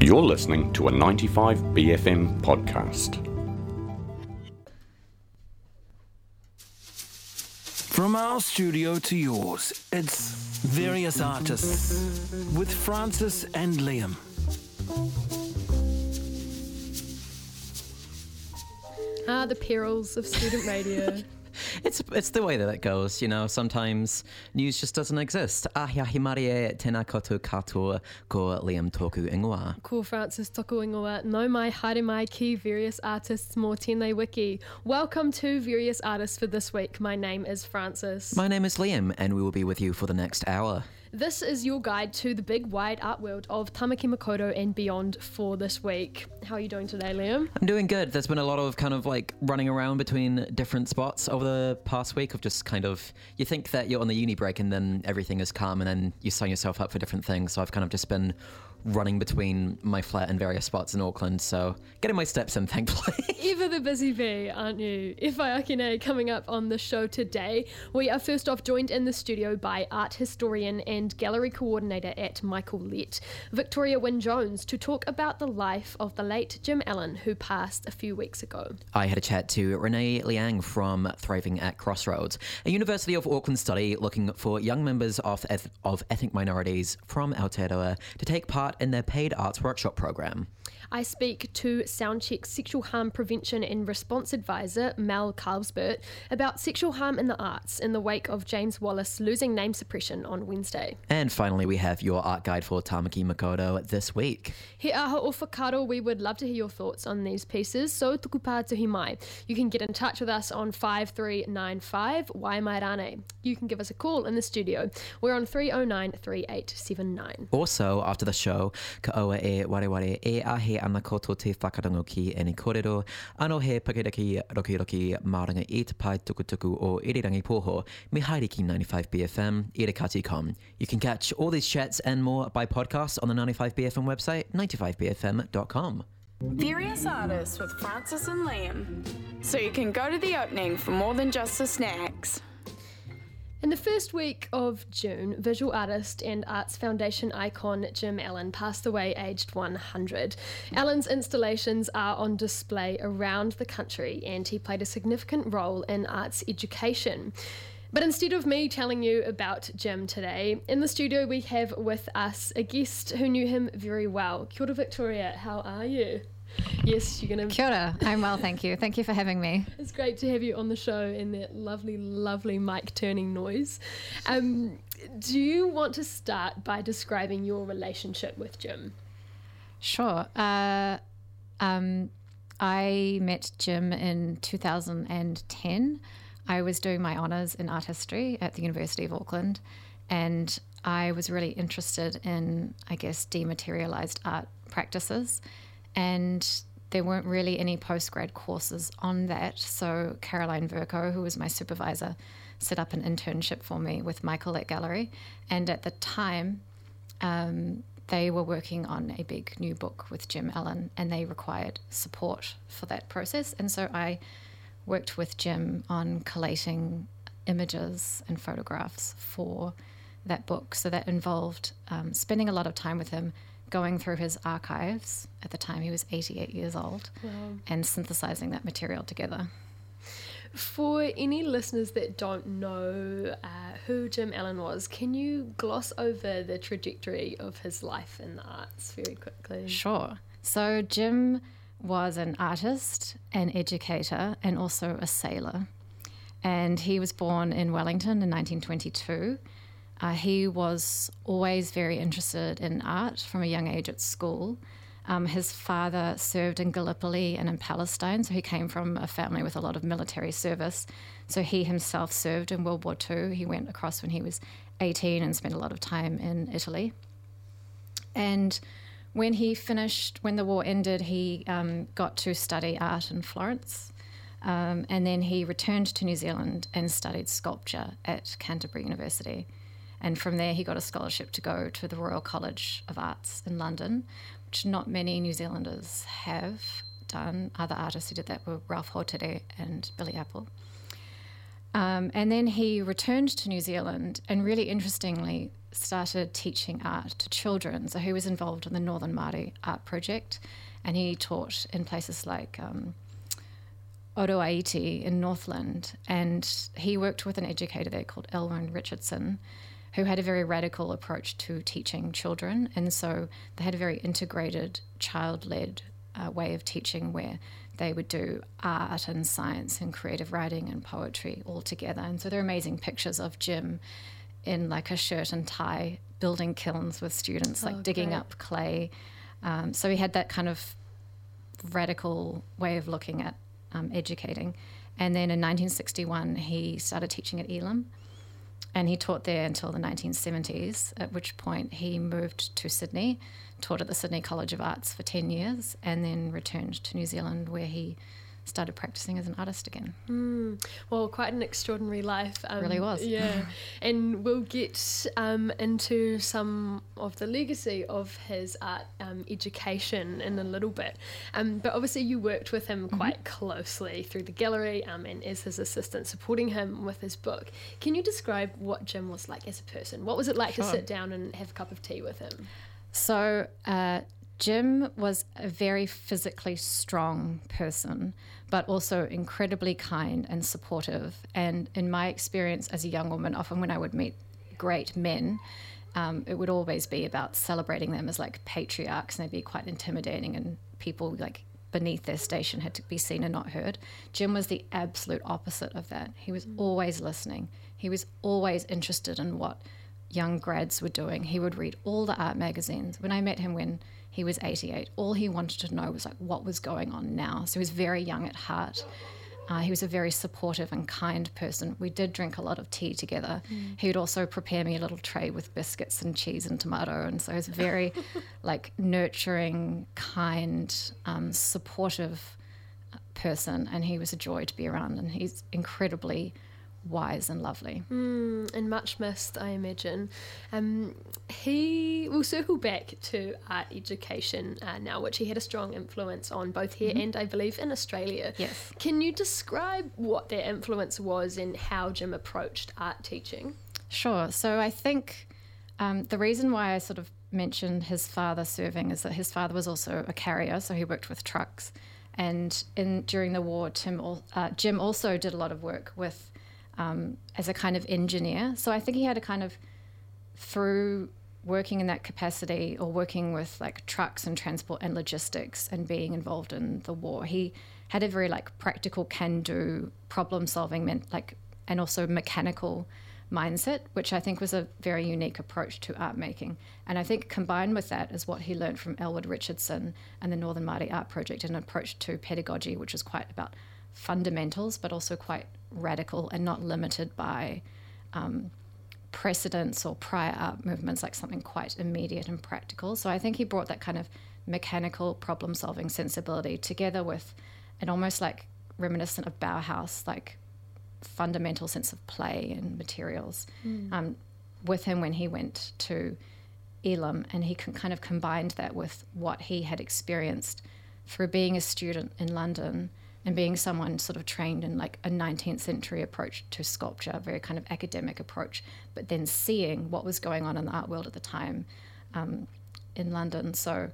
You're listening to a 95BFM podcast. From our studio to yours, it's Various Artists with Frances and Liam. Ah, the perils of student radio. It's it's the way that it goes, you know. Sometimes news just doesn't exist. Ahia himarie tēnā koutou katoa ko Liam tōku ingoa. Ko Frances Toku Ingoa, no mai haere mai ki various artists mō tēnei wiki. Welcome to Various Artists for this week. My name is Frances. My name is Liam, and we will be with you for the next hour. This is your guide to the big wide art world of Tamaki Makaurau and beyond for this week. How are you doing today, Liam? I'm doing good. There's been a lot of kind of like running around between different spots over the past week of just kind of you think that you're on the uni break and then everything is calm and then you sign yourself up for different things. So I've kind of just been running between my flat and various spots in Auckland. So getting my steps in, thankfully. Ever the busy bee, aren't you? Ifai Akine uh, coming up on the show today. We are first off joined in the studio by art historian and gallery coordinator at Michael Lett, Victoria Wynne Jones, to talk about the life of the late Jim Allen, who passed a few weeks ago. I had a chat to Renee Liang from Thriving at Crossroads, a University of Auckland study looking for young members of, eth- of ethnic minorities from Aotearoa to take part in their paid arts workshop program. I speak to Soundcheck sexual harm prevention and response advisor Mel Calvesbert about sexual harm in the arts in the wake of James Wallace losing name suppression on Wednesday. And finally, we have your art guide for Tamaki Makaurau this week. He aha o whakaro, we would love to hear your thoughts on these pieces, so tuku pātuhi mai. You can get in touch with us on 5395 Waimairane. You can give us a call in the studio. We're on 309 3879. Also, after the show, ka oa e wareware e ahe ana koto te whakarango ki e ni kōrero, ano he pakiraki roki roki maoranga i te pai tukutuku o Irirangi Pōho, me haere ki 95BFM, irakati.com. You can catch all these chats and more by podcast on the 95BFM website, 95BFM.com. Various artists with Frances and Liam. So you can go to the opening for more than just the snacks. In the first week of June, visual artist and Arts Foundation icon Jim Allen passed away aged 100. Allen's installations are on display around the country and he played a significant role in arts education. But instead of me telling you about Jim today, in the studio we have with us a guest who knew him very well. Kia ora, Victoria, how are you? Yes, you're going to Kia ora. I'm well, thank you. Thank you for having me. it's great to have you on the show and that lovely, lovely mic turning noise. Um, do you want to start by describing your relationship with Jim? Sure. Uh, um, I met Jim in 2010. I was doing my honours in art history at the University of Auckland, and I was really interested in, I guess, dematerialized art practices. And there weren't really any postgrad courses on that. So Caroline Vercoe, who was my supervisor, set up an internship for me with Michael Lett Gallery. And at the time, um, they were working on a big new book with Jim Allen, and they required support for that process. And so I worked with Jim on collating images and photographs for that book. So that involved um, spending a lot of time with him, going through his archives. At the time, he was 88 years old, and synthesizing that material together. For any listeners that don't know uh, who Jim Allen was, can you gloss over the trajectory of his life in the arts very quickly? Sure. So Jim was an artist, an educator, and also a sailor. And he was born in Wellington in 1922. Uh, he was always very interested in art from a young age at school. Um, his father served in Gallipoli and in Palestine, so he came from a family with a lot of military service. So he himself served in World War II. He went across when he was 18 and spent a lot of time in Italy. And when he finished, when the war ended, he um, got to study art in Florence. Um, and then he returned to New Zealand and studied sculpture at Canterbury University. And from there, he got a scholarship to go to the Royal College of Arts in London, which not many New Zealanders have done. Other artists who did that were Ralph Hotere and Billy Apple. Um, and then he returned to New Zealand and really interestingly started teaching art to children. So he was involved in the Northern Māori Art Project, and he taught in places like um, in Northland. And he worked with an educator there called Elwyn Richardson, who had a very radical approach to teaching children. And so they had a very integrated, child led uh, way of teaching where they would do art and science and creative writing and poetry all together. And so there are amazing pictures of Jim in like a shirt and tie building kilns with students, like Oh, digging great. up clay. Um, so he had that kind of radical way of looking at um, educating. And then in 1961, he started teaching at Elam. And he taught there until the 1970s, at which point he moved to Sydney, taught at the Sydney College of Arts for 10 years, and then returned to New Zealand where he started practicing as an artist again. Well, quite an extraordinary life. Um, Really was. Yeah. and we'll get um, into some of the legacy of his art um, education in a little bit. Um, but obviously, you worked with him Mm-hmm. quite closely through the gallery um, and as his assistant, supporting him with his book. Can you describe what Jim was like as a person? What was it like to sit down and have a cup of tea with him? So, uh, Jim was a very physically strong person, but also incredibly kind and supportive. And in my experience as a young woman, often when I would meet great men, um, it would always be about celebrating them as like patriarchs, and they'd be quite intimidating, and people like beneath their station had to be seen and not heard. Jim was the absolute opposite of that. He was always listening. He was always interested in what young grads were doing. He would read all the art magazines. When I met him when he was 88, all he wanted to know was like what was going on now. So he was very young at heart. Uh, he was a very supportive and kind person. We did drink a lot of tea together. He would also prepare me a little tray with biscuits and cheese and tomato, and so he was very, like, nurturing, kind, um, supportive person. And he was a joy to be around. And he's incredibly wise and lovely. and much missed, I imagine. Um, he will circle back to art education uh, now, which he had a strong influence on both here and I believe in Australia. Yes. Can you describe what their influence was and how Jim approached art teaching? Sure. So I think um, the reason why I sort of mentioned his father serving is that his father was also a carrier, so he worked with trucks. And in during the war, Tim, uh, Jim also did a lot of work with um, as a kind of engineer. So I think he had a kind of through working in that capacity or working with like trucks and transport and logistics and being involved in the war he had a very like practical can do problem solving meant like and also mechanical mindset which i think was a very unique approach to art making and i think combined with that is what he learned from elwyn richardson and the northern Māori art project an approach to pedagogy which was quite about fundamentals but also quite radical and not limited by precedents or prior art movements like something quite immediate and practical. So I think he brought that kind of mechanical problem solving sensibility together with an almost like reminiscent of Bauhaus, like fundamental sense of play and materials um, with him when he went to Elam. And he kind of combined that with what he had experienced through being a student in London and being someone sort of trained in like a 19th century approach to sculpture, a very kind of academic approach, but then seeing what was going on in the art world at the time um, in London. So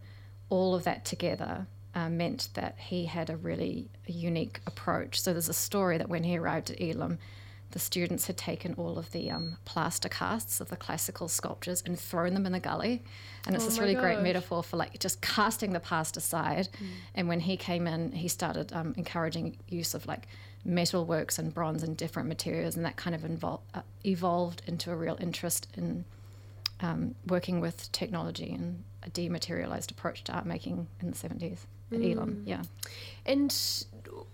all of that together uh, meant that he had a really unique approach. So there's a story that when he arrived at Elam, the students had taken all of the um, plaster casts of the classical sculptures and thrown them in the gully. And it's Oh this really great metaphor for like just casting the past aside. And when he came in, he started um, encouraging use of like metal works and bronze and different materials, and that kind of uh, evolved into a real interest in um, working with technology and a dematerialized approach to art making in the 70s at Elam. Yeah. And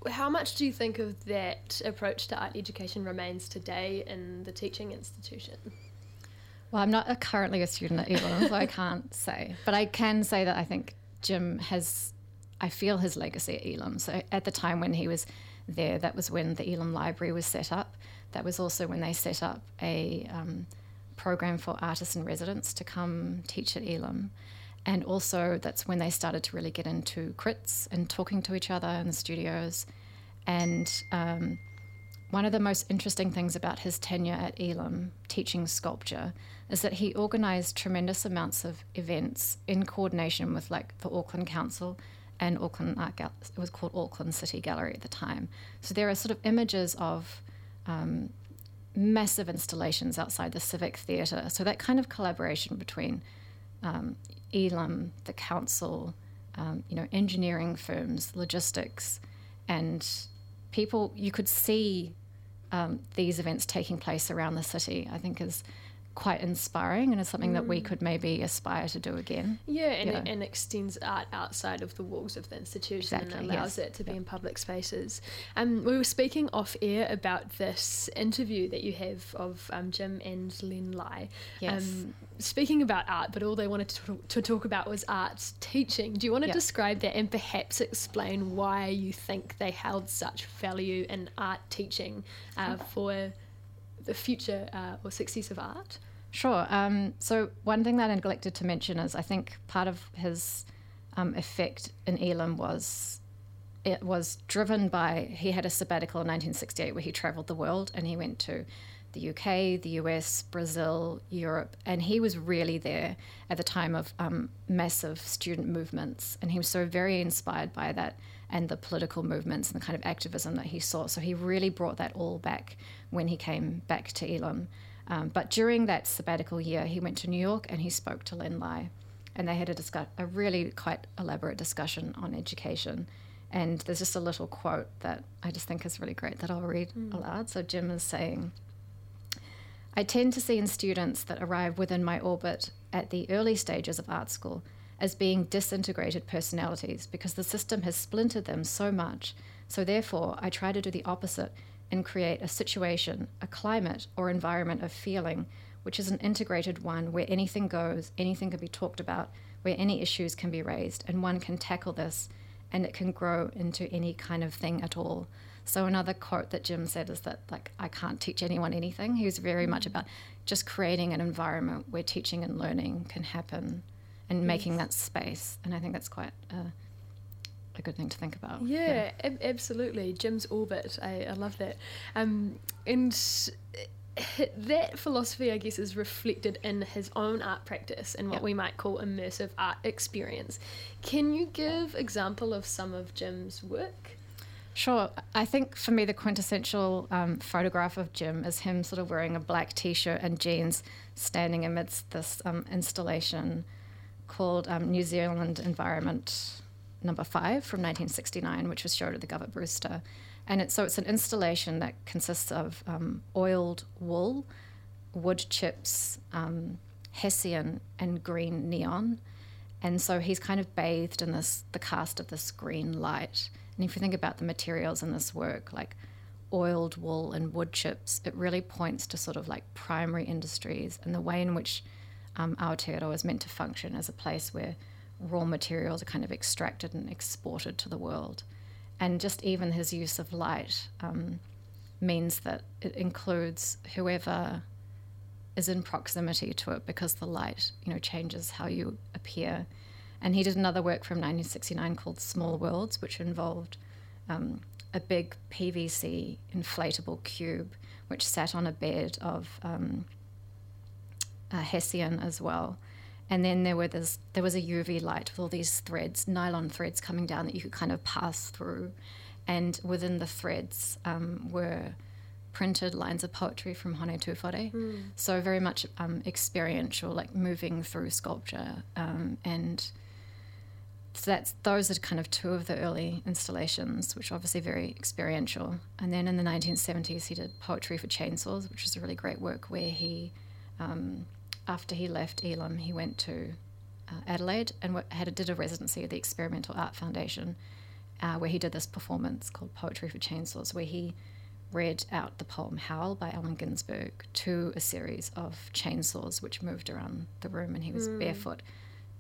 how much do you think of that approach to art education remains today in the teaching institution? Well, I'm not a, currently a student at Elam, so I can't say. But I can say that I think Jim has, I feel his legacy at Elam. So at the time when he was there, that was when the Elam Library was set up. That was also when they set up a um, program for artists and residents to come teach at Elam. And also, that's when they started to really get into crits and talking to each other in the studios. And um, one of the most interesting things about his tenure at Elam teaching sculpture is that he organized tremendous amounts of events in coordination with like the Auckland Council and Auckland Art Gallery. It was called Auckland City Gallery at the time. So there are sort of images of um, massive installations outside the Civic Theatre. So that kind of collaboration between um, Elam, the council, um, you know, engineering firms, logistics, and people, you could see um, these events taking place around the city, I think is quite inspiring and is something mm. that we mm. could maybe aspire to do again. Yeah, and. It, and extends art outside of the walls of the institution exactly, and allows yes. it to be in public spaces. Um, we were speaking off air about this interview that you have of um, Jim and Len Lye. Yes. Um, speaking about art, but all they wanted to, to talk about was art teaching. Do you want to yep. describe that and perhaps explain why you think they held such value in art teaching uh, for the future uh, or success of art? Sure. Um, so one thing that I neglected to mention is I think part of his um, effect in Elam was it was driven by he had a sabbatical in 1968 where he traveled the world and he went to the UK, the US, Brazil, Europe, and he was really there at the time of um, massive student movements, and he was so very inspired by that and the political movements and the kind of activism that he saw. So he really brought that all back when he came back to Elam. Um, but during that sabbatical year, he went to New York and he spoke to Len Lye, and they had a, discuss- a really quite elaborate discussion on education. And there's just a little quote that I just think is really great that I'll read mm. aloud. So Jim is saying, I tend to see in students that arrive within my orbit at the early stages of art school as being disintegrated personalities because the system has splintered them so much. So, therefore, I try to do the opposite and create a situation, a climate or environment of feeling, which is an integrated one where anything goes, anything can be talked about, where any issues can be raised, and one can tackle this and it can grow into any kind of thing at all. So another quote that Jim said is that like I can't teach anyone anything. He was very much about just creating an environment where teaching and learning can happen and yes. making that space. And I think that's quite uh, a good thing to think about. Yeah, yeah. Ab- absolutely. Jim's orbit. I, I love that. Um, and that philosophy, I guess, is reflected in his own art practice and what yep. we might call immersive art experience. Can you give example of some of Jim's work? Sure. I think for me, the quintessential um, photograph of Jim is him sort of wearing a black t shirt and jeans, standing amidst this um, installation called um, New Zealand Environment number five from 1969, which was showed at the Govett Brewster. And it's, so it's an installation that consists of um, oiled wool, wood chips, um, hessian, and green neon. And so he's kind of bathed in this the cast of this green light. And if you think about the materials in this work, like oiled wool and wood chips, it really points to sort of like primary industries and the way in which um, Aotearoa is meant to function as a place where raw materials are kind of extracted and exported to the world. And just even his use of light um, means that it includes whoever is in proximity to it because the light, you know, changes how you appear. And he did another work from 1969 called Small Worlds, which involved um, a big PVC inflatable cube which sat on a bed of um, hessian as well. And then there were this, there was a UV light with all these threads, nylon threads coming down that you could kind of pass through. And within the threads um, were printed lines of poetry from Hone Tūwhare. Mm. So very much um, experiential, like moving through sculpture. Um, and so that's those are kind of two of the early installations, which are obviously very experiential. And then in the 1970s, he did Poetry for Chainsaws, which is a really great work where he um, after he left Elam, he went to uh, Adelaide and had a, did a residency at the Experimental Art Foundation, uh, where he did this performance called Poetry for Chainsaws, where he read out the poem Howl by Allen Ginsberg to a series of chainsaws which moved around the room, and he was mm. barefoot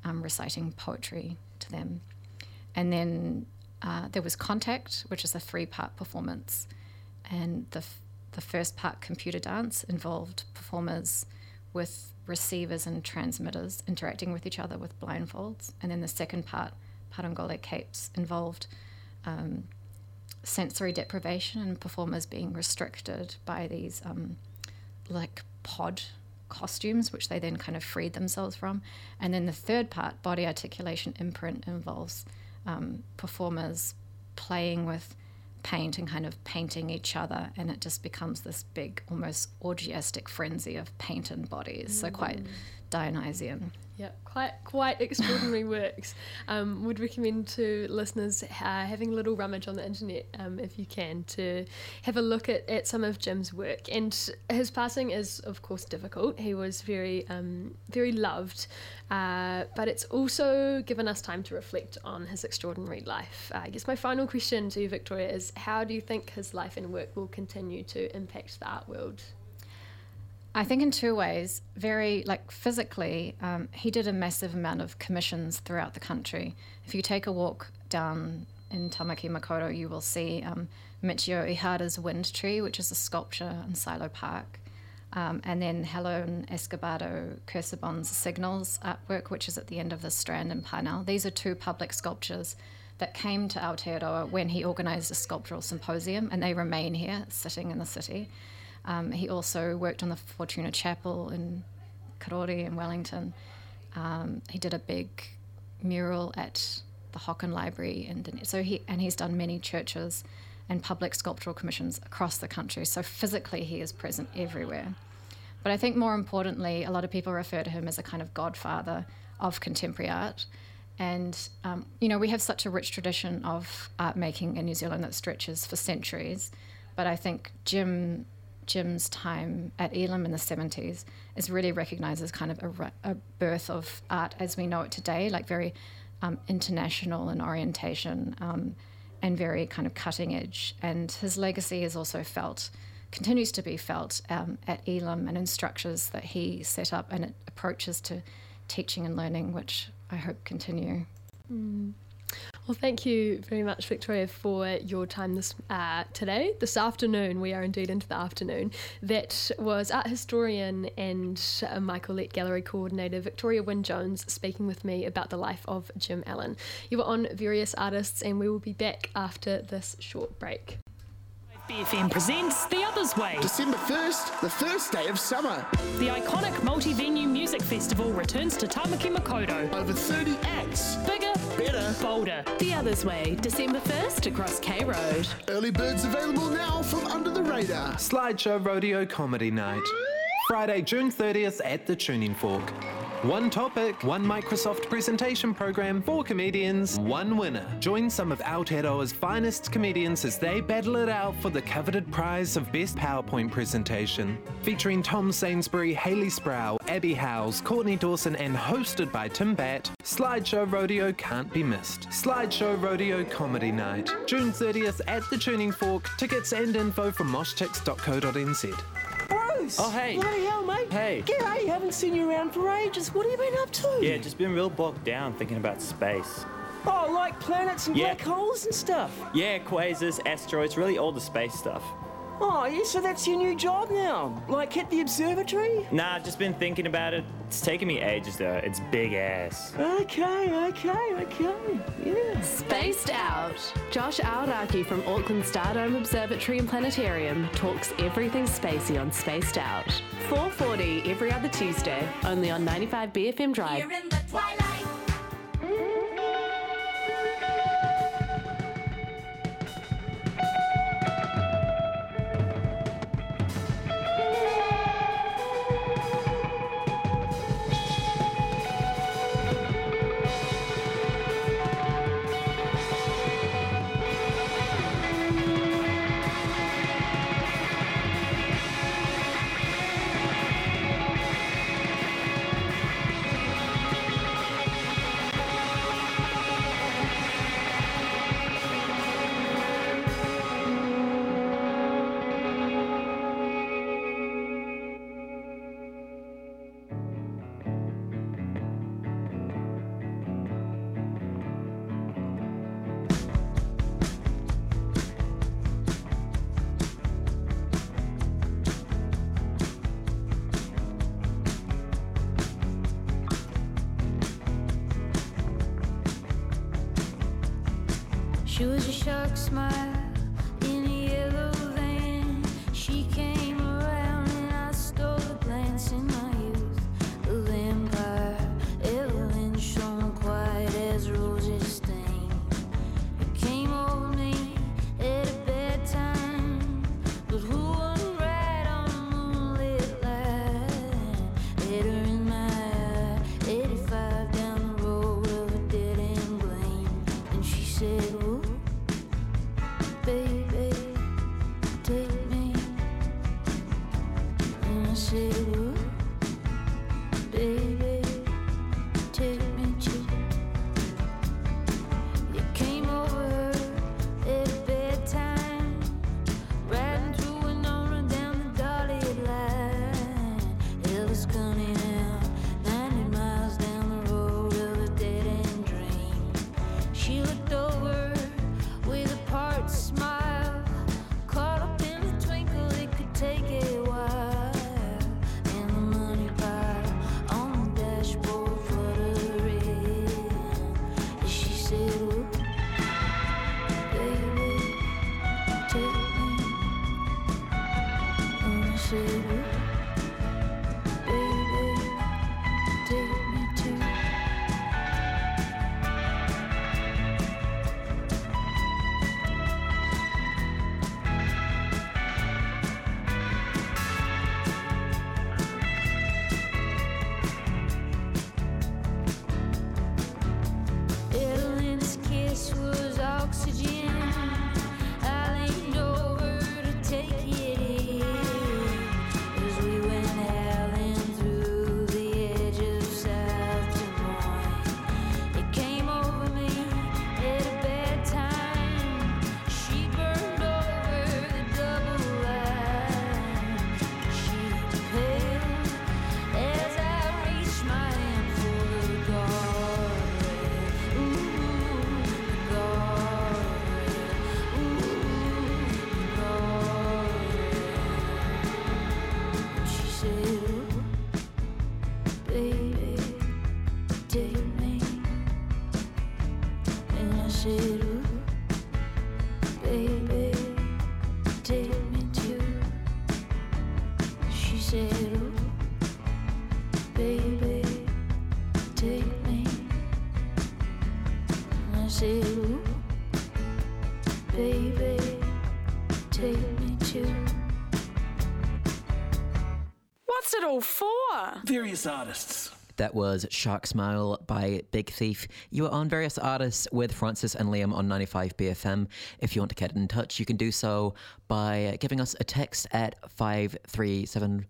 um, reciting poetry to them. And then uh, there was Contact, which is a three part performance. And the, f- the first part, Computer Dance, involved performers with receivers and transmitters interacting with each other with blindfolds. And then the second part, Parangole Capes, involved um, sensory deprivation and performers being restricted by these um, like pod costumes, which they then kind of freed themselves from. And then the third part, body articulation imprint, involves um, performers playing with paint and kind of painting each other, and it just becomes this big, almost orgiastic frenzy of paint and bodies. Mm. So quite Dionysian. Yeah, quite quite extraordinary works. Um, would recommend to listeners uh, having a little rummage on the internet um, if you can to have a look at, at some of Jim's work. And his passing is of course difficult. He was very um, very loved, uh, but it's also given us time to reflect on his extraordinary life. Uh, I guess my final question to you, Victoria, is how do you think his life and work will continue to impact the art world? I think in two ways. Very, like physically, um, he did a massive amount of commissions throughout the country. If you take a walk down in Tamaki Makaurau, you will see um, Michio Ihara's Wind Tree, which is a sculpture in Silo Park. Um, and then Helen Escobedo Cursebon's Signals artwork, which is at the end of the Strand in Parnell. These are two public sculptures that came to Aotearoa when he organised a sculptural symposium, and they remain here, sitting in the city. Um, he also worked on the Futuna Chapel in Karori in Wellington. Um, he did a big mural at the Hocken Library, and so he and he's done many churches and public sculptural commissions across the country. So physically, he is present everywhere. But I think more importantly, a lot of people refer to him as a kind of godfather of contemporary art. And, um, you know, we have such a rich tradition of art making in New Zealand that stretches for centuries. But I think Jim Jim's time at Elam in the 70s is really recognised as kind of a, a, birth of art as we know it today, like very um, international in orientation um, and very kind of cutting edge. And his legacy is also felt, continues to be felt um, at Elam and in structures that he set up and approaches to teaching and learning, which I hope continue. Mm. Well, thank you very much, Victoria, for your time this uh, today. This afternoon, we are indeed into the afternoon. That was art historian and uh, Michael Lett Gallery coordinator Victoria Wynne Jones speaking with me about the life of Jim Allen. You were on various artists, and we will be back after this short break. BFM presents The Others Way. December 1st, the first day of summer. The iconic multi venue music festival returns to Tamaki Makaurau. Over 30 acts. Bigger, better, bolder. The Others Way, December 1st across K Road. Early birds available now from Under the Radar. Slideshow Rodeo Comedy Night. Friday, June 30th at the Tuning Fork. One topic, one Microsoft presentation program, four comedians, one winner. Join some of Aotearoa's finest comedians as they battle it out for the coveted prize of Best PowerPoint Presentation. Featuring Tom Sainsbury, Hayley Sproull, Abby Howells, Courtney Dawson, and hosted by Tim Batt, Slideshow Rodeo can't be missed. Slideshow Rodeo Comedy Night, June 30th at the Tuning Fork. Tickets and info from moshtix.co.nz. Bruce! Oh, hey. Bloody hell, mate. Hey. G'day, haven't seen you around for ages. What have you been up to? Yeah, just been real bogged down thinking about space. Oh, like planets and Yeah. black holes and stuff. Yeah, quasars, asteroids, really all the space stuff. Oh, yeah, so that's your new job now? Like hit the observatory? Nah, I've just been thinking about it. It's taking me ages though. It's big ass. Okay, okay, okay. Yeah. Spaced Out. Josh Aoraki from Auckland Stardome Observatory and Planetarium talks everything spacey on Spaced Out. 4.40 every other Tuesday, only on 95 BFM Drive. She was a shark smile Various artists. That was Shark Smile by Big Thief. You are on various artists with Frances and Liam on 95 BFM. If you want to get in touch, you can do so by giving us a text at 537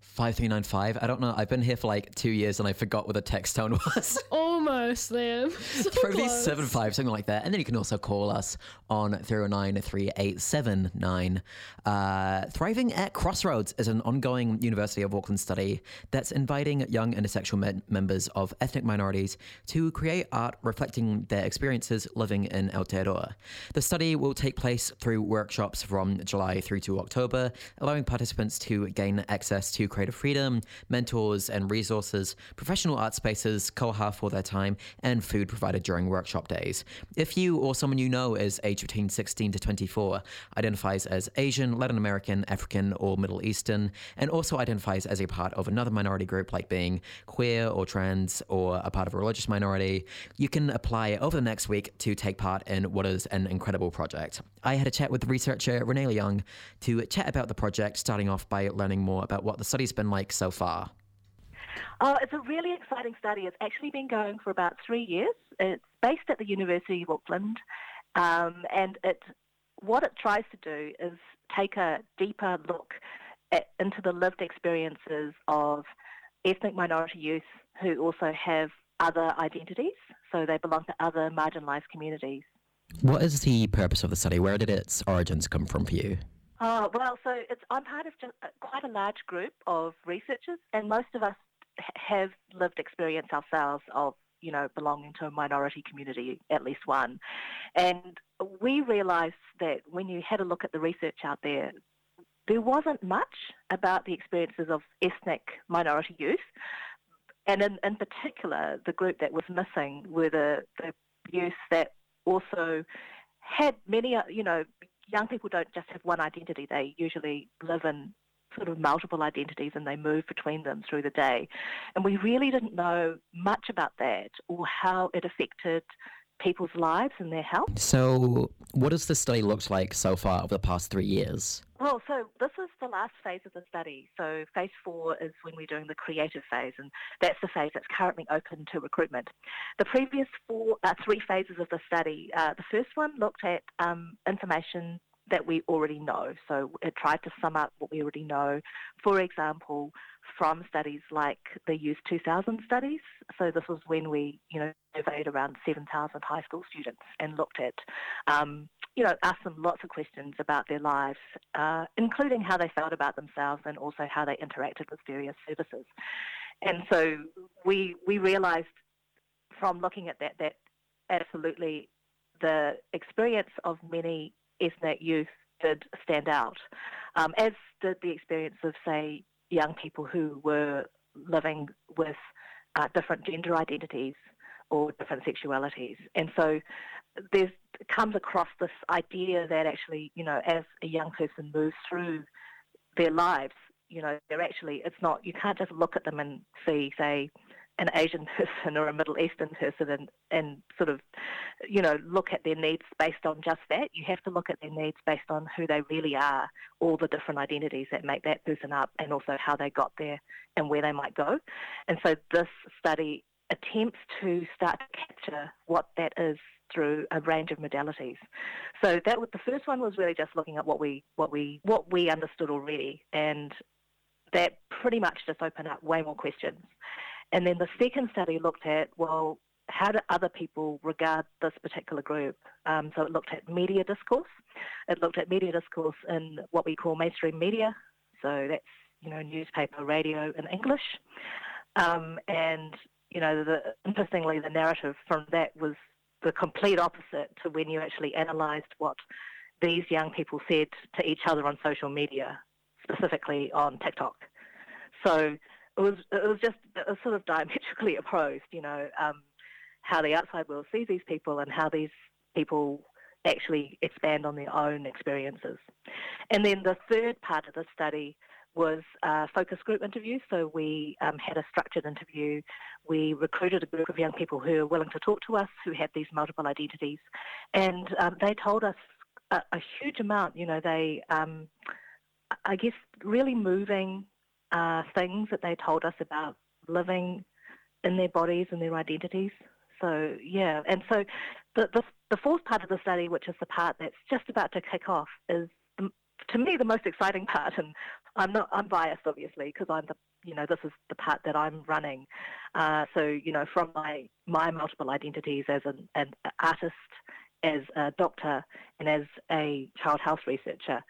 5395. I don't know. I've been here for like two years and I forgot what the text tone was. Oh Almost, Liam. So Probably close. seven five, something like that. And then you can also call us on 309 3879. Uh, Thriving at Crossroads is an ongoing University of Auckland study that's inviting young intersectional me- members of ethnic minorities to create art reflecting their experiences living in Aotearoa. The study will take place through workshops from July through to October, allowing participants to gain access to creative freedom, mentors and resources, professional art spaces, koha for their time, and food provided during workshop days. If you or someone you know is aged between 16 to 24, identifies as Asian, Latin American, African, or Middle Eastern, and also identifies as a part of another minority group like being queer or trans or a part of a religious minority, you can apply over the next week to take part in what is an incredible project. I had a chat with researcher Renee Liang to chat about the project, starting off by learning more about what the study's been like so far. Oh, it's a really exciting study. It's actually been going for about three years. It's based at the University of Auckland, um, and it what it tries to do is take a deeper look at, into the lived experiences of ethnic minority youth who also have other identities, so they belong to other marginalised communities. What is the purpose of the study? Where did its origins come from for you? Oh, well, so it's, I'm part of just, uh, quite a large group of researchers, and most of us have lived experience ourselves of, you know, belonging to a minority community, at least one. And we realised that when you had a look at the research out there, there wasn't much about the experiences of ethnic minority youth. And in, in particular, the group that was missing were the, the youth that also had many, uh, you know, young people don't just have one identity. They usually live in sort of multiple identities and they move between them through the day. And we really didn't know much about that or how it affected people's lives and their health. So, what has the study looked like so far over the past three years? Well, so this is the last phase of the study. So phase four is when we're doing the creative phase, and that's the phase that's currently open to recruitment. The previous four, uh, three phases of the study, uh, the first one looked at um, information that we already know. So it tried to sum up what we already know. For example, from studies like the Youth 2000 studies. So this was when we, you know, surveyed around 7,000 high school students and looked at, um, you know, asked them lots of questions about their lives, uh, including how they felt about themselves and also how they interacted with various services. And so we we realised from looking at that that absolutely the experience of many ethnic youth did stand out, um, as did the experience of, say, young people who were living with uh, different gender identities or different sexualities. And so there comes across this idea that actually, you know, as a young person moves through their lives, you know, they're actually, it's not, you can't just look at them and see, say, an Asian person or a Middle Eastern person and, and sort of, you know, look at their needs based on just that. You have to look at their needs based on who they really are, all the different identities that make that person up, and also how they got there and where they might go. And so this study attempts to start to capture what that is through a range of modalities. So that the first one was really just looking at what we what we what we understood already, and that pretty much just opened up way more questions. And then the second study looked at well, how do other people regard this particular group? Um, so it looked at media discourse. It looked at media discourse in what we call mainstream media. So that's you know newspaper, radio, and English. Um, and you know, the, interestingly, the narrative from that was the complete opposite to when you actually analysed what these young people said to each other on social media, specifically on TikTok. So it was it was just it was sort of diametrically opposed, you know, um, how the outside world sees these people and how these people actually expand on their own experiences. And then the third part of the study was uh, focus group interviews. So we um, had a structured interview. We recruited a group of young people who were willing to talk to us, who had these multiple identities, and um, they told us a, a, huge amount. You know, they, um, I guess, really moving uh, things that they told us about living in their bodies and their identities. So yeah, and so the, the the fourth part of the study, which is the part that's just about to kick off, is to me the most exciting part. And I'm not I'm biased obviously because I'm the you know this is the part that I'm running. Uh, so you know from my my multiple identities as an, an artist as a doctor and as a child health researcher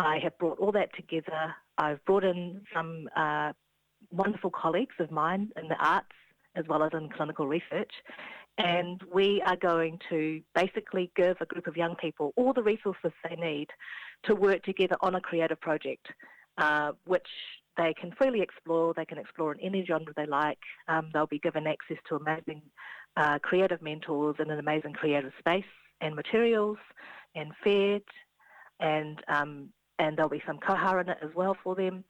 I have brought all that together I've brought in some uh, wonderful colleagues of mine in the arts as well as in clinical research and we are going to basically give a group of young people all the resources they need to work together on a creative project, uh, which they can freely explore. They can explore in any genre they like. Um, they'll be given access to amazing uh, creative mentors in an amazing creative space and materials and fed, and um, and there'll be some koha in it as well for them.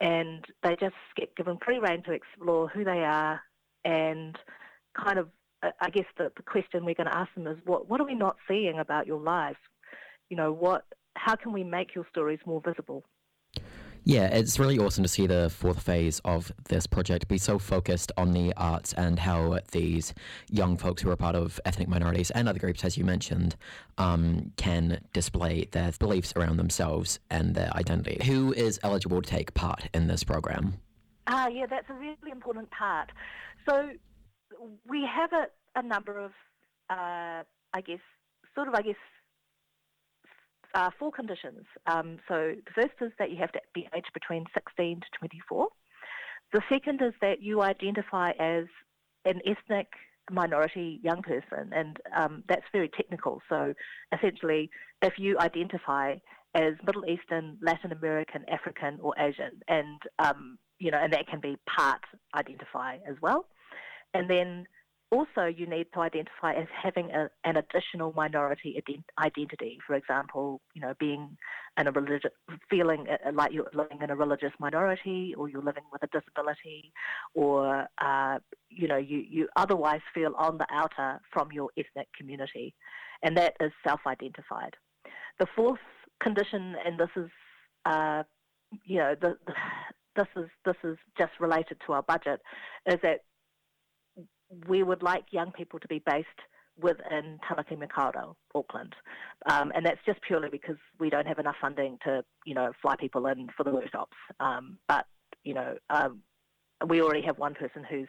And they just get given free rein to explore who they are and kind of uh, I guess the, the question we're going to ask them is what what are we not seeing about your lives? You know, what how can we make your stories more visible? Yeah, it's really awesome to see the fourth phase of this project be so focused on the arts and how these young folks who are part of ethnic minorities and other groups, as you mentioned, um, can display their beliefs around themselves and their identity. Who is eligible to take part in this program? Ah, yeah, that's a really important part. So we have a, a number of, uh, I guess, sort of, I guess, uh, four conditions. Um, so the first is that you have to be aged between 16 to 24. The second is that you identify as an ethnic minority young person, and um, that's very technical. So essentially, if you identify as Middle Eastern, Latin American, African, or Asian, and um, you know, and that can be part identify as well. And then also you need to identify as having a, an additional minority ident- identity. For example, you know, being in a religious, feeling uh, like you're living in a religious minority, or you're living with a disability, or uh, you know, you, you otherwise feel on the outer from your ethnic community, and that is self-identified. The fourth condition, and this is, uh, you know, the, the this is this is just related to our budget, is that we would like young people to be based within Tamaki Makaurau, Auckland. Um, and that's just purely because we don't have enough funding to, you know, fly people in for the workshops. Um, but, you know, um, we already have one person who's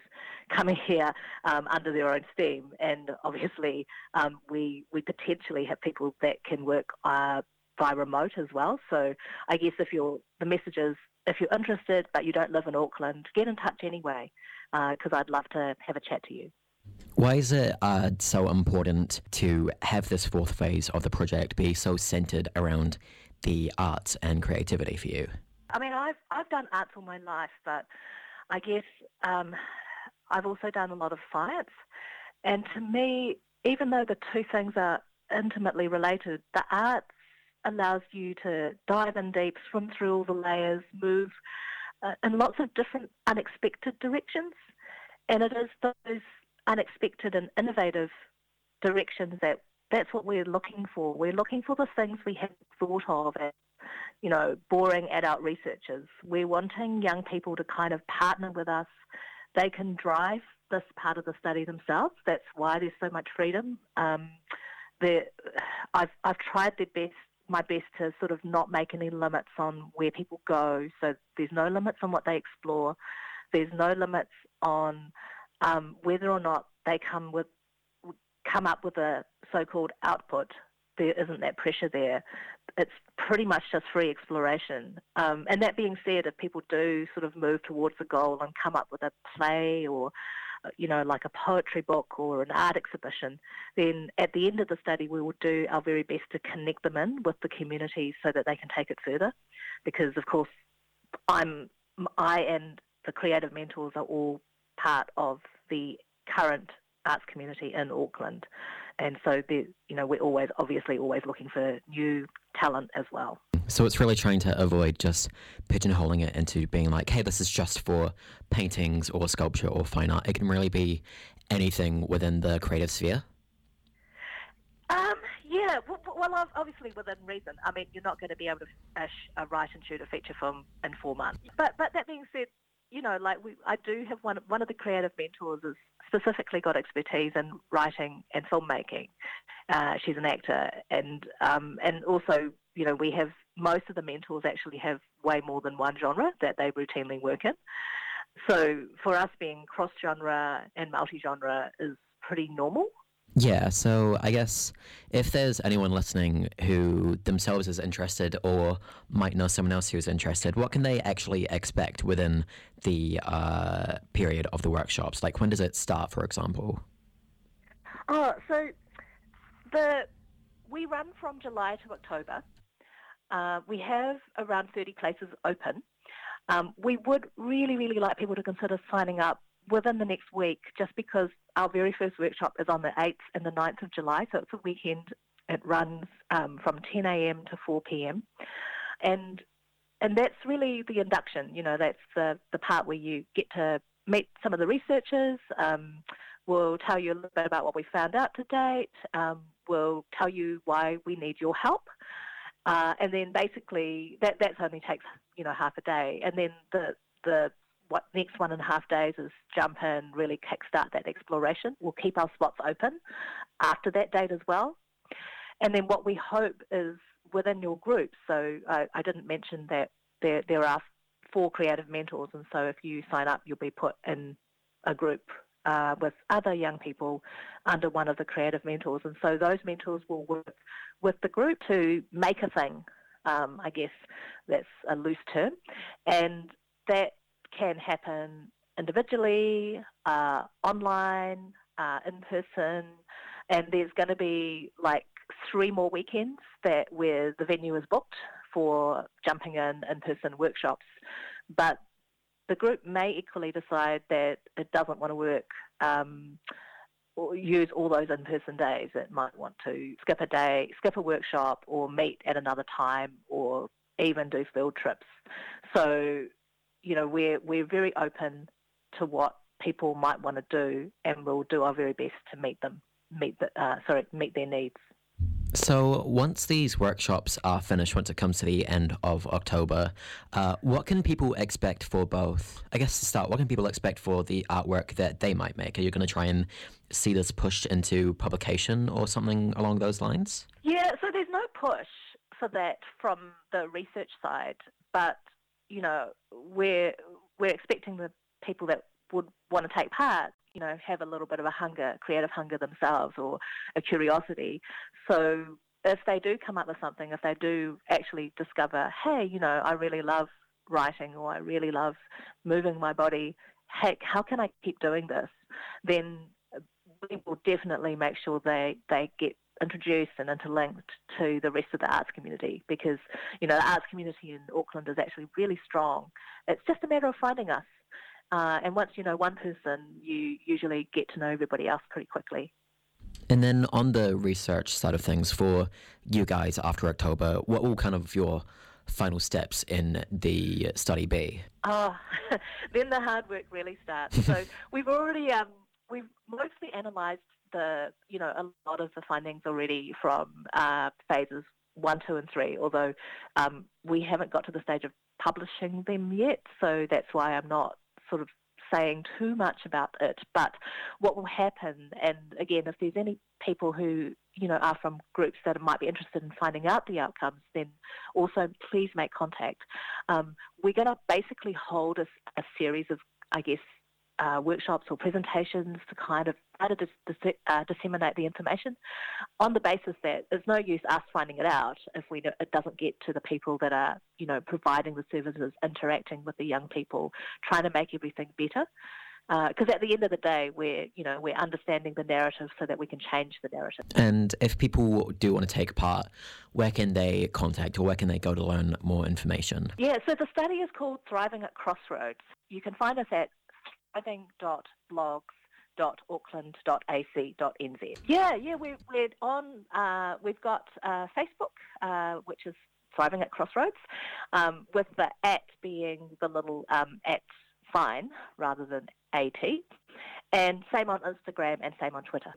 coming here um, under their own steam, and obviously um, we we potentially have people that can work uh, by remote as well. So I guess if you're the message is if you're interested but you don't live in Auckland, get in touch anyway because uh, I'd love to have a chat to you. Why is it uh, so important to have this fourth phase of the project be so centered around the arts and creativity for you? I mean, I've I've done arts all my life, but I guess um, I've also done a lot of science. And to me, even though the two things are intimately related, the arts allows you to dive in deep, swim through all the layers, move uh, in lots of different unexpected directions. And it is those unexpected and innovative directions that that's what we're looking for. We're looking for the things we haven't thought of as, you know, boring adult researchers. We're wanting young people to kind of partner with us. They can drive this part of the study themselves. That's why there's so much freedom. Um, I've I've tried the best my best to sort of not make any limits on where people go. So there's no limits on what they explore. There's no limits on um, whether or not they come with come up with a so-called output. There isn't that pressure there. It's pretty much just free exploration. Um, and that being said, if people do sort of move towards a goal and come up with a play or you know, like a poetry book or an art exhibition, then at the end of the study we will do our very best to connect them in with the community so that they can take it further. Because of course, I'm I and the creative mentors are all part of the current arts community in Auckland, and so you know we're always obviously always looking for new talent as well. So it's really trying to avoid just pigeonholing it into being like, hey, this is just for paintings or sculpture or fine art. It can really be anything within the creative sphere. Um, yeah, well, obviously within reason. I mean, you're not going to be able to write and shoot a feature film in four months. But but that being said, you know, like we, I do have one one of the creative mentors is specifically got expertise in writing and filmmaking. Uh, she's an actor, and um, and also, you know, we have most of the mentors actually have way more than one genre that they routinely work in. So for us, being cross genre and multi genre is pretty normal. Yeah, so I guess if there's anyone listening who themselves is interested or might know someone else who's interested, what can they actually expect within the uh, period of the workshops? Like, when does it start, for example? Oh, so the we run from July to October. Uh, we have around 30 places open. Um, we would really, really like people to consider signing up within the next week, just because our very first workshop is on the 8th and the 9th of July, so it's a weekend. It runs um, from 10 a.m. to 4 p.m. and and that's really the induction. You know, that's the the part where you get to meet some of the researchers. Um, we'll tell you a little bit about what we found out to date. Um, we'll tell you why we need your help. Uh, and then basically that that's only takes you know half a day, and then the the what next one and a half days is jump in, really kickstart that exploration. We'll keep our spots open after that date as well, and then what we hope is within your group. So I, I didn't mention that there there are four creative mentors, and so if you sign up, you'll be put in a group uh, with other young people under one of the creative mentors. And so those mentors will work with the group to make a thing. Um, I guess that's a loose term. And that can happen individually, uh, online, uh, in person. And there's going to be like three more weekends that where the venue is booked for jumping in in-person workshops. But the group may equally decide that it doesn't want to work um, or use all those in-person days. It might want to skip a day, skip a workshop, or meet at another time, or even do field trips. So, you know, we're we're very open to what people might want to do, and we'll do our very best to meet them, meet the, uh, sorry, meet their needs. So, once these workshops are finished, once it comes to the end of October, uh, what can people expect for both? I guess to start, what can people expect for the artwork that they might make? Are you going to try and see this pushed into publication or something along those lines? Yeah, so there's no push for that from the research side, but you know, we're we're expecting the people that would want to take part, you know, have a little bit of a hunger, creative hunger themselves, or a curiosity. So if they do come up with something, if they do actually discover, hey, you know, I really love writing, or I really love moving my body, heck, how can I keep doing this? Then we will definitely make sure they, they get introduced and interlinked to the rest of the arts community because, you know, the arts community in Auckland is actually really strong. It's just a matter of finding us. Uh, and once you know one person, you usually get to know everybody else pretty quickly. And then on the research side of things, for you guys after October, what will kind of your final steps in the study be? Oh, then the hard work really starts. So we've already um, we've mostly analysed the you know a lot of the findings already from uh, phases one, two, and three. Although um, we haven't got to the stage of publishing them yet, so that's why I'm not sort of saying too much about it. But what will happen, and again, if there's any people who you know are from groups that might be interested in finding out the outcomes, then also please make contact. Um, we're going to basically hold a, a series of, I guess, uh, workshops or presentations to kind of try to dis- dis- uh, disseminate the information on the basis that there's no use us finding it out if we it doesn't get to the people that are you know providing the services, interacting with the young people, trying to make everything better. Because at the end of the day, we're you know we're understanding the narrative so that we can change the narrative. And if people do want to take part, where can they contact or where can they go to learn more information? Yeah, so the study is called Thriving at Crossroads. You can find us at thriving.blogs.auckland.ac.nz. Yeah, yeah, we're, we're on, uh, we've got uh, Facebook, uh, which is Thriving at Crossroads, um, with the at being the little um, at sign rather than AT. And same on Instagram and same on Twitter.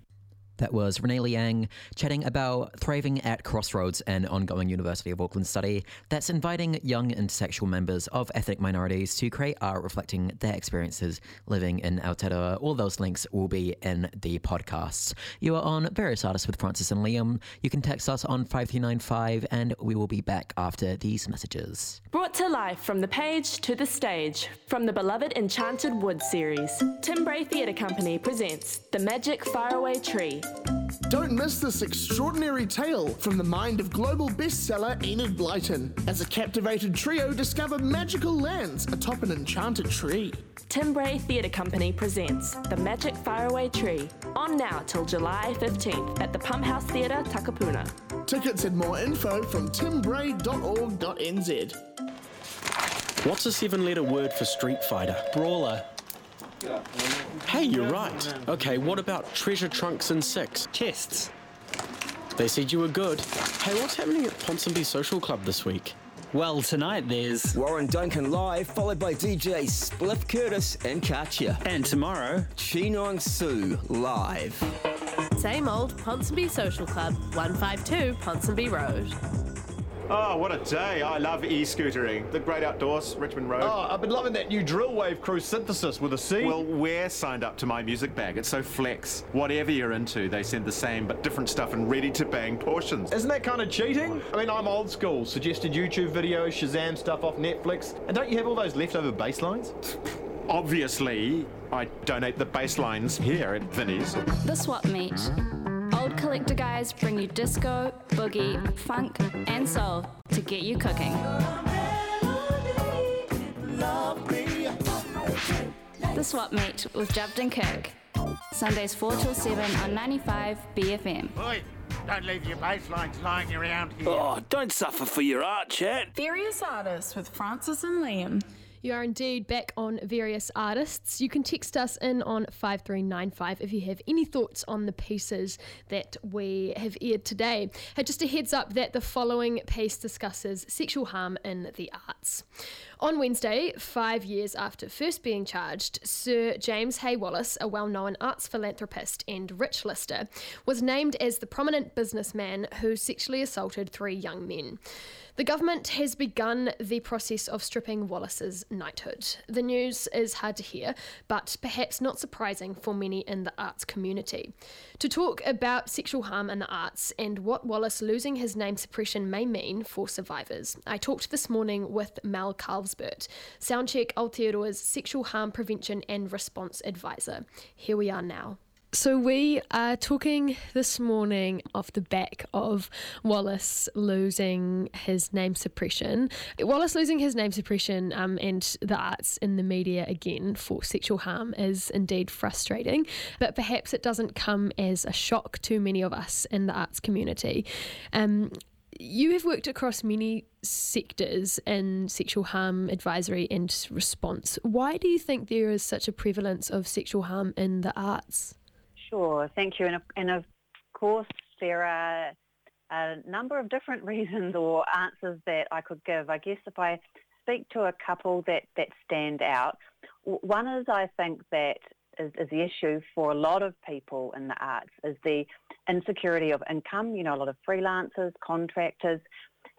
That was Renee Liang chatting about thriving at Crossroads, an ongoing University of Auckland study that's inviting young intersectional members of ethnic minorities to create art reflecting their experiences living in Aotearoa. All those links will be in the podcast. You are on Various Artists with Frances and Liam. You can text us on 5395 and we will be back after these messages. Brought to life from the page to the stage, from the beloved Enchanted Wood series, Tim Bray Theatre Company presents The Magic Faraway Tree. Don't miss this extraordinary tale from the mind of global bestseller Enid Blyton as a captivated trio discover magical lands atop an enchanted tree. Tim Bray Theatre Company presents The Magic Faraway Tree, on now till July 15th at the Pump House Theatre, Takapuna. Tickets and more info from timbray.org.nz. What's a seven letter word for Street Fighter? Brawler. Hey, you're right. Okay, what about treasure trunks and six? Chests. They said you were good. Hey, what's happening at Ponsonby Social Club this week? Well, tonight there's Warren Duncan live, followed by DJ Spliff Curtis and Katya. And tomorrow, Chinong Su live. Same old Ponsonby Social Club, 152 Ponsonby Road. Oh, what a day. I love e-scootering. The great outdoors, Richmond Road. Oh, I've been loving that new Drill Wave Crew synthesis with a C. Well, we're signed up to my music bag. It's so flex. Whatever you're into, they send the same but different stuff in ready to bang portions. Isn't that kind of cheating? I mean, I'm old school. Suggested YouTube videos, Shazam stuff off Netflix. And don't you have all those leftover bass lines? Obviously, I donate the bass lines here at Vinny's. The Swap Meet. Old collector guys bring you disco, boogie, funk, and soul to get you cooking. The Swap Meet with Jubbed and Kirk. Sundays 4 till 7 on 95 BFM. Oi, don't leave your bass lines lying around here. Oh, don't suffer for your art, chat. Various Artists with Frances and Liam. You are indeed back on various artists. You can text us in on 5395 if you have any thoughts on the pieces that we have aired today. Hey, just a heads up that the following piece discusses sexual harm in the arts. On Wednesday, five years after first being charged, Sir James Hay Wallace, a well known arts philanthropist and rich lister, was named as the prominent businessman who sexually assaulted three young men. The government has begun the process of stripping Wallace's knighthood. The news is hard to hear, but perhaps not surprising for many in the arts community. To talk about sexual harm in the arts and what Wallace losing his name suppression may mean for survivors, I talked this morning with Mel Calvesbert, Soundcheck Aotearoa's sexual harm prevention and response advisor. Here we are now. So, we are talking this morning off the back of Wallace losing his name suppression. Wallace losing his name suppression um, and the arts in the media again for sexual harm is indeed frustrating, but perhaps it doesn't come as a shock to many of us in the arts community. Um, you have worked across many sectors in sexual harm advisory and response. Why do you think there is such a prevalence of sexual harm in the arts? Sure, thank you. And of, and of course, there are a number of different reasons or answers that I could give. I guess if I speak to a couple that, that stand out, one is I think that is, is the issue for a lot of people in the arts is the insecurity of income. You know, a lot of freelancers, contractors,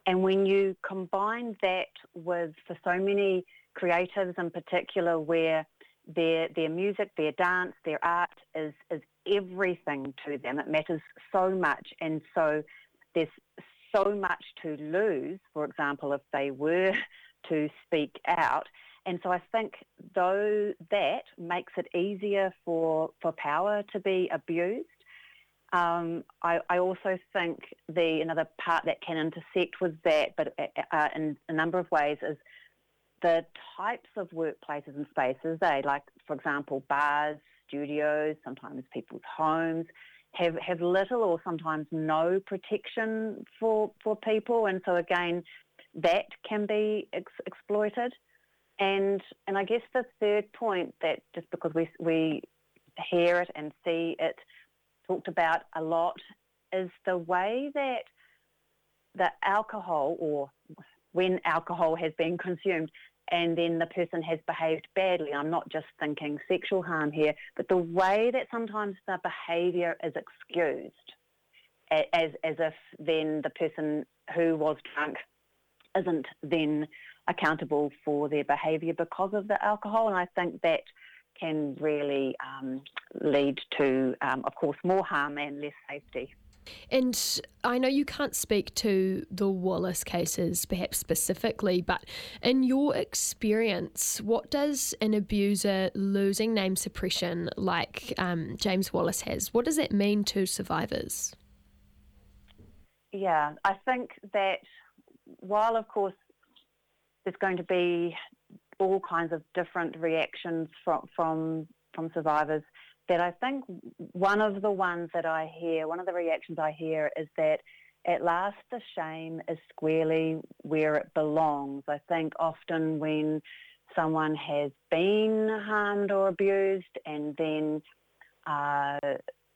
and when you combine that with for so many creatives in particular, where their their music, their dance, their art is is everything to them. It matters so much, and so there's so much to lose. For example, if they were to speak out, and so I think though that makes it easier for for power to be abused. Um, I, I also think the another part that can intersect with that, but uh, in a number of ways, is the types of workplaces and spaces they like, for example, bars, studios, sometimes people's homes have have little or sometimes no protection for for people, and so again, that can be ex- exploited. And and I guess the third point that just because we we hear it and see it talked about a lot is the way that the alcohol or when alcohol has been consumed and then the person has behaved badly. I'm not just thinking sexual harm here, but the way that sometimes the behaviour is excused as, as if then the person who was drunk isn't then accountable for their behaviour because of the alcohol. And I think that can really um, lead to, um, of course, more harm and less safety. And I know you can't speak to the Wallace cases perhaps specifically, but in your experience, what does an abuser losing name suppression like um, James Wallace has, what does that mean to survivors? Yeah, I think that while, of course, there's going to be all kinds of different reactions from from from survivors, that I think one of the ones that I hear, one of the reactions I hear is that at last the shame is squarely where it belongs. I think often when someone has been harmed or abused and then uh,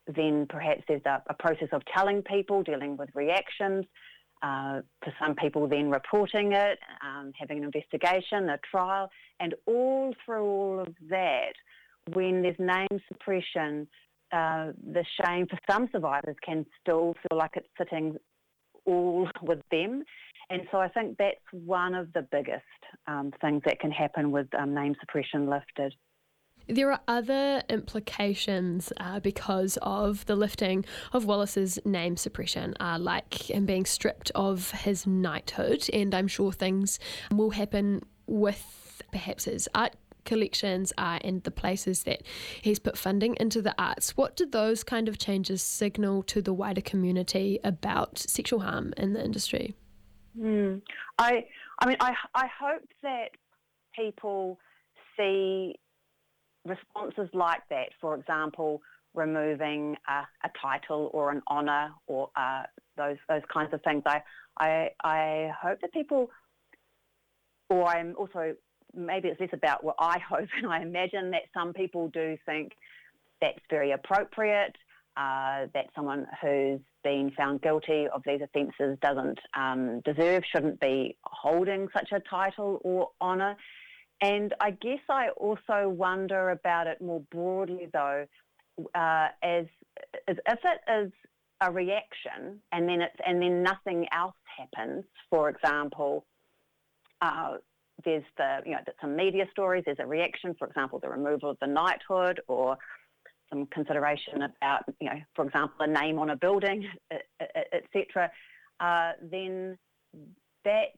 then perhaps there's a, a, process of telling people, dealing with reactions, uh, for some people then reporting it, um, having an investigation, a trial, and all through all of that, when there's name suppression, uh, the shame for some survivors can still feel like it's sitting all with them. And so I think that's one of the biggest um, things that can happen with um, name suppression lifted. There are other implications uh, because of the lifting of Wallace's name suppression, uh, like him being stripped of his knighthood, and I'm sure things will happen with perhaps his art collections are and the places that he's put funding into the arts. What do those kind of changes signal to the wider community about sexual harm in the industry? Mm. I, I mean, I, I hope that people see responses like that, for example, removing a, a title or an honour or uh, those those kinds of things. I, I I hope that people, or I'm also maybe it's less about what I hope and I imagine that some people do think that's very appropriate. Uh, that someone who's been found guilty of these offences doesn't um, deserve, shouldn't be holding such a title or honour. And I guess I also wonder about it more broadly, though, uh, as, as if it is a reaction and then it's and then nothing else happens. For example, uh, there's the you know some media stories. There's a reaction, for example, the removal of the knighthood or some consideration about you know, for example, a name on a building, etc. Uh, then that's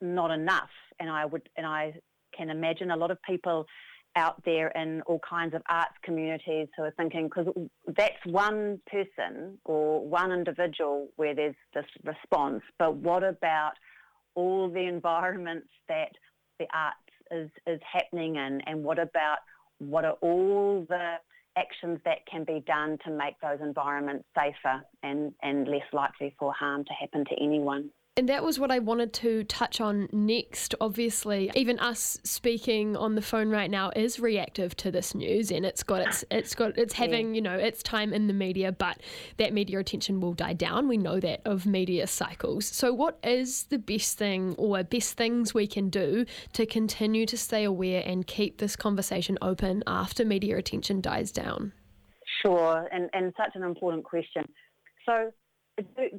not enough, and I would and I can imagine a lot of people out there in all kinds of arts communities who are thinking, because that's one person or one individual where there's this response, but what about all the environments that the arts is, is happening in, and what about what are all the actions that can be done to make those environments safer and, and less likely for harm to happen to anyone? And that was what I wanted to touch on next. Obviously, even us speaking on the phone right now is reactive to this news, and it's got its it's got it's having you know its time in the media, but that media attention will die down. We know that of media cycles. So, what is the best thing or best things we can do to continue to stay aware and keep this conversation open after media attention dies down? Sure, and, and such an important question. So,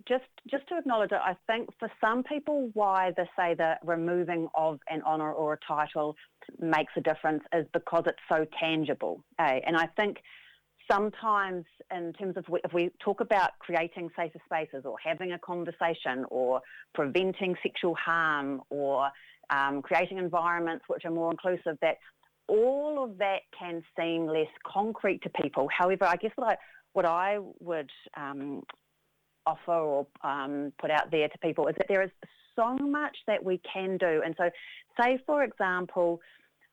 just just to acknowledge it, I think for some people, why they say the removing of an honour or a title makes a difference is because it's so tangible. Eh? And I think sometimes, in terms of if we talk about creating safer spaces or having a conversation or preventing sexual harm or um, creating environments which are more inclusive, that all of that can seem less concrete to people. However, I guess what I, what I would um, offer or um, put out there to people is that there is so much that we can do. And so, say for example,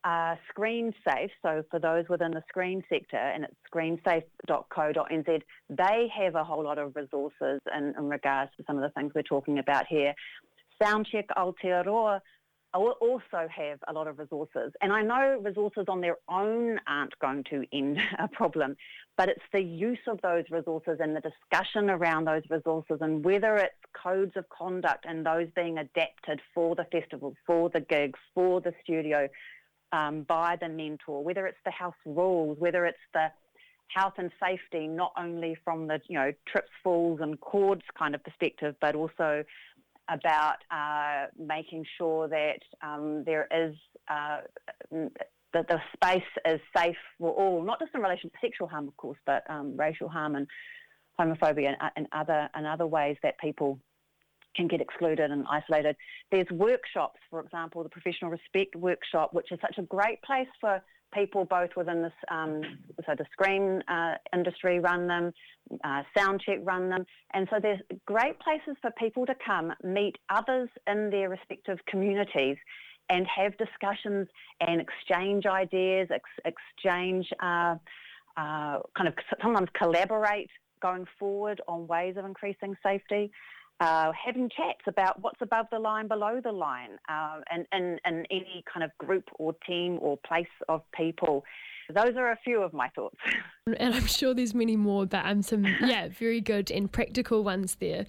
uh, Screen Safe, so for those within the screen sector, and it's screensafe.co.nz, they have a whole lot of resources in, in regards to some of the things we're talking about here. Soundcheck Aotearoa also have a lot of resources. And I know resources on their own aren't going to end a problem, but it's the use of those resources and the discussion around those resources and whether it's codes of conduct and those being adapted for the festival, for the gigs, for the studio um, by the mentor, whether it's the house rules, whether it's the health and safety, not only from the, you know, trips, falls and cords kind of perspective, but also about uh, making sure that um, there is uh, that the space is safe for all, not just in relation to sexual harm, of course, but um, racial harm and homophobia and, and other and other ways that people can get excluded and isolated. There's workshops, for example, the Professional Respect Workshop, which is such a great place for people both within this, um, so the screen uh, industry run them, uh, Soundcheck run them, and so there's great places for people to come, meet others in their respective communities, and have discussions and exchange ideas, ex- exchange uh, uh kind of sometimes collaborate going forward on ways of increasing safety uh, having chats about what's above the line, below the line, uh, and, and, and any kind of group or team or place of people. Those are a few of my thoughts. And I'm sure there's many more, but um, some yeah, very good and practical ones there.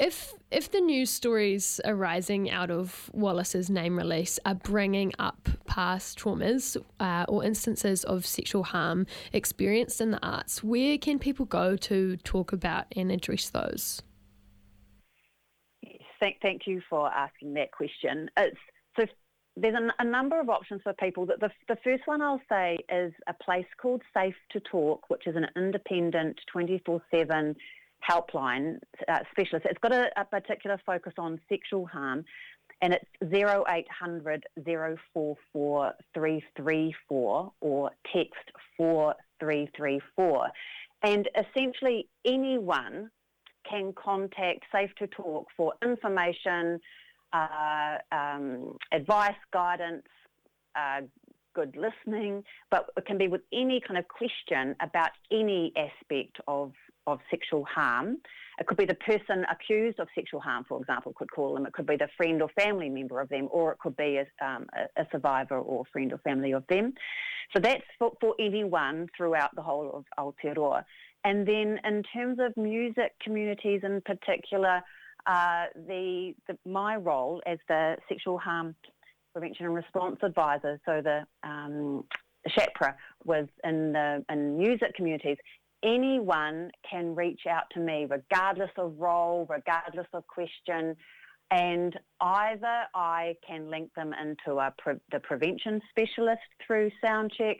If if the news stories arising out of Wallace's name release are bringing up past traumas uh, or instances of sexual harm experienced in the arts, where can people go to talk about and address those? Thank, thank you for asking that question. It's, so there's a, a, number of options for people. The, the, first one I'll say is a place called Safe to Talk, which is an independent 24-7 helpline uh, specialist. It's got a, a, particular focus on sexual harm, and it's 0800 044 334 or text 4334. And essentially anyone can contact Safe to Talk for information, uh, um, advice, guidance, uh, good listening, but it can be with any kind of question about any aspect of, of sexual harm. It could be the person accused of sexual harm, for example, could call them. It could be the friend or family member of them, or it could be a, um, a survivor or friend or family of them. So that's for, for anyone throughout the whole of Aotearoa. And then in terms of music communities in particular, uh, the, the, my role as the sexual harm prevention and response advisor, so the um, SHAPRA was in the in music communities. Anyone can reach out to me, regardless of role, regardless of question, and either I can link them into a pre- the prevention specialist through Soundcheck,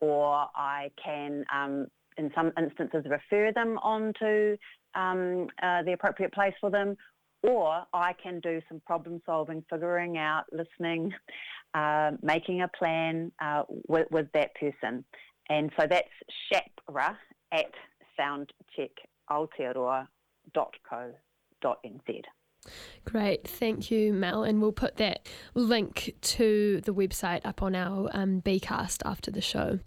or I can um, in some instances refer them on to um, uh, the appropriate place for them, or I can do some problem solving, figuring out, listening, uh, making a plan uh, with, with that person. And so that's shapra at soundcheckaotearoa.co.nz. Great, thank you, Mel. And we'll put that link to the website up on our um, Bcast after the show.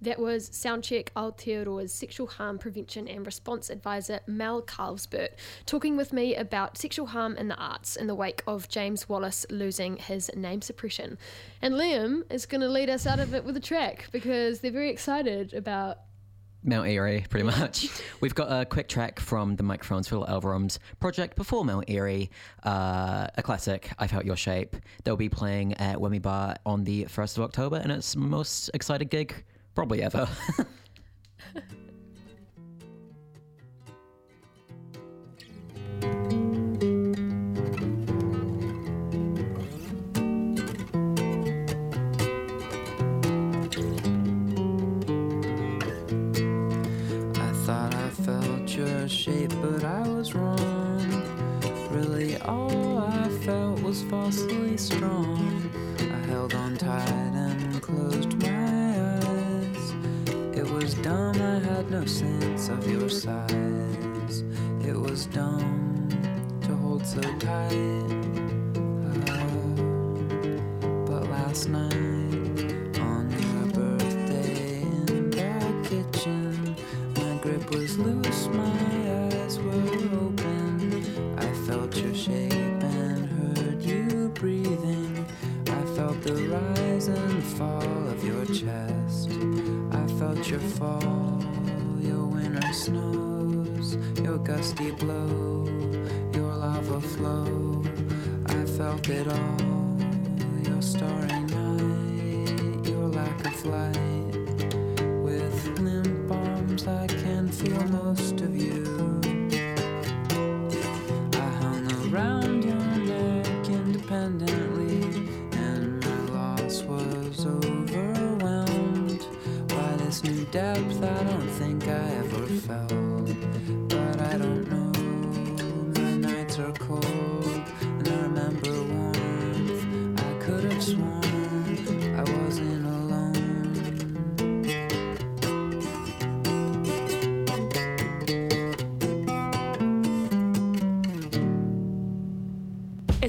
That was Soundcheck Aotearoa's sexual harm prevention and response advisor Mel Calvesbert talking with me about sexual harm in the arts in the wake of James Wallace losing his name suppression. And Liam is going to lead us out of it with a track because they're very excited about Mount Eerie, pretty much. We've got a quick track from the Microphones Phil Elverum's project before Mount Eerie, uh, a classic, I Felt Your Shape. They'll be playing at Whammy Bar on the 1st of October, and it's most excited gig probably ever. I thought I felt your shape, but I was wrong. Really, all I felt was falsely strong. I held on tight dumb, I had no sense of your size. It was dumb to hold so tight. Ah, but last night,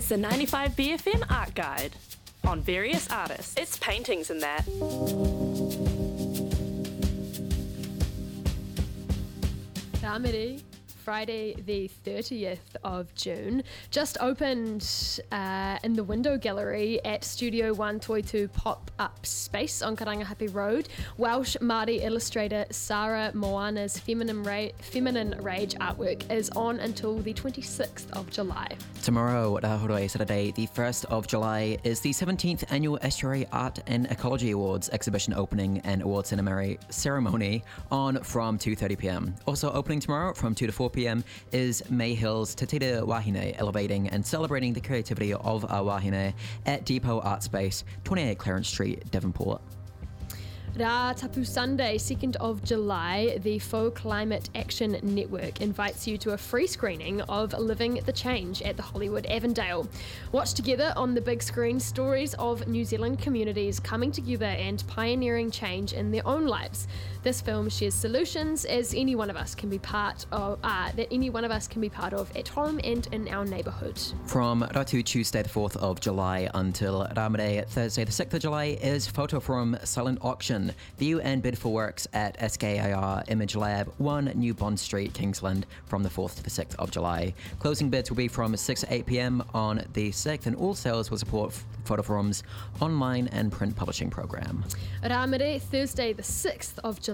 It's the 95 BFM Art Guide on various artists. It's paintings and that. Ramiri, Friday the 30th of June, just opened uh, in the window gallery at Studio 1 Toitu Pop Up Space on Karangahape Road. Welsh Māori illustrator Sarah Moana's Feminine, Ra- Feminine Rage artwork is on until the 26th of July. Tomorrow, uh, Rahoroi, Saturday, the 1st of July, is the 17th Annual Estuary Art and Ecology Awards exhibition opening and award ceremony ceremony on from 2.30pm. Also opening tomorrow from 2 to 4pm is May Hill's Te Tira Wahine, elevating and celebrating the creativity of our wahine at Depot Art Space, 28 Clarence Street, Devonport. Ra Tapu Sunday, 2nd of July, the Faux Climate Action Network invites you to a free screening of Living the Change at the Hollywood Avondale. Watch together on the big screen stories of New Zealand communities coming together and pioneering change in their own lives. This film shares solutions as any one of us can be part of uh, that any one of us can be part of at home and in our neighbourhood. From Ratu Tuesday the 4th of July until Ramare Thursday the 6th of July is Photo Forum Silent Auction. View and bid for works at SKIR Image Lab, 1 New Bond Street, Kingsland from the 4th to the 6th of July. Closing bids will be from 6 to 8 pm on the 6th and all sales will support Photo Forum's online and print publishing program. Ramere, Thursday, the 6th of July,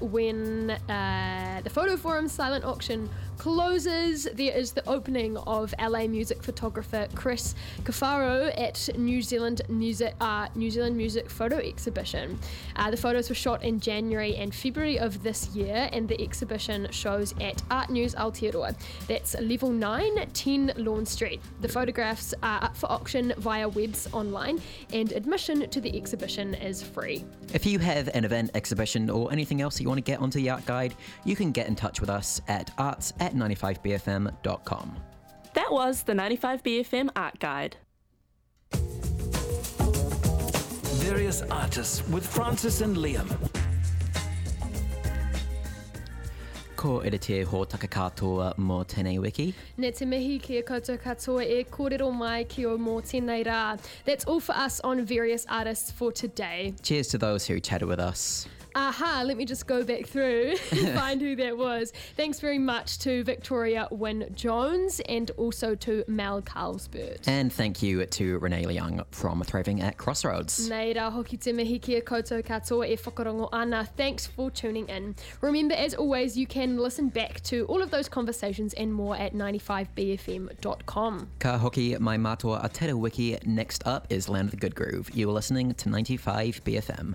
when uh, the Photo Forum silent auction closes, there is the opening of LA music photographer Chris Cafaro at New Zealand Music uh, New Zealand Music Photo Exhibition. Uh, the photos were shot in January and February of this year, and the exhibition shows at Art News Aotearoa. That's level 9, 10 Lorne Street. The photographs are up for auction via Webb's online, and admission to the exhibition is free. If you have an event, exhibition, or anything else that you want to get onto the art guide, you can get in touch with us at arts at 95bfm.com. That was the 95BFM Art Guide. various artists with Frances and Liam. Ko ere te hōtaka katoa mō tēnei wiki. Ne te mihi ki a koutou katoa e kōrero mai ki o mō tēnei rā. That's all for us on various artists for today. Cheers to those who chatted with us. Aha, let me just go back through and find who that was. Thanks very much to Victoria Wynne Jones and also to Mel Calvesbert. And thank you to Renee Liang from Thriving at Crossroads. Nei rā hoki te mihi ki a koutou katoa e whakarongo ana. Thanks for tuning in. Remember, as always, you can listen back to all of those conversations and more at 95bfm.com. Ka hoki mai mātua a Wiki. Next up is Land of the Good Groove. You are listening to 95 BFM.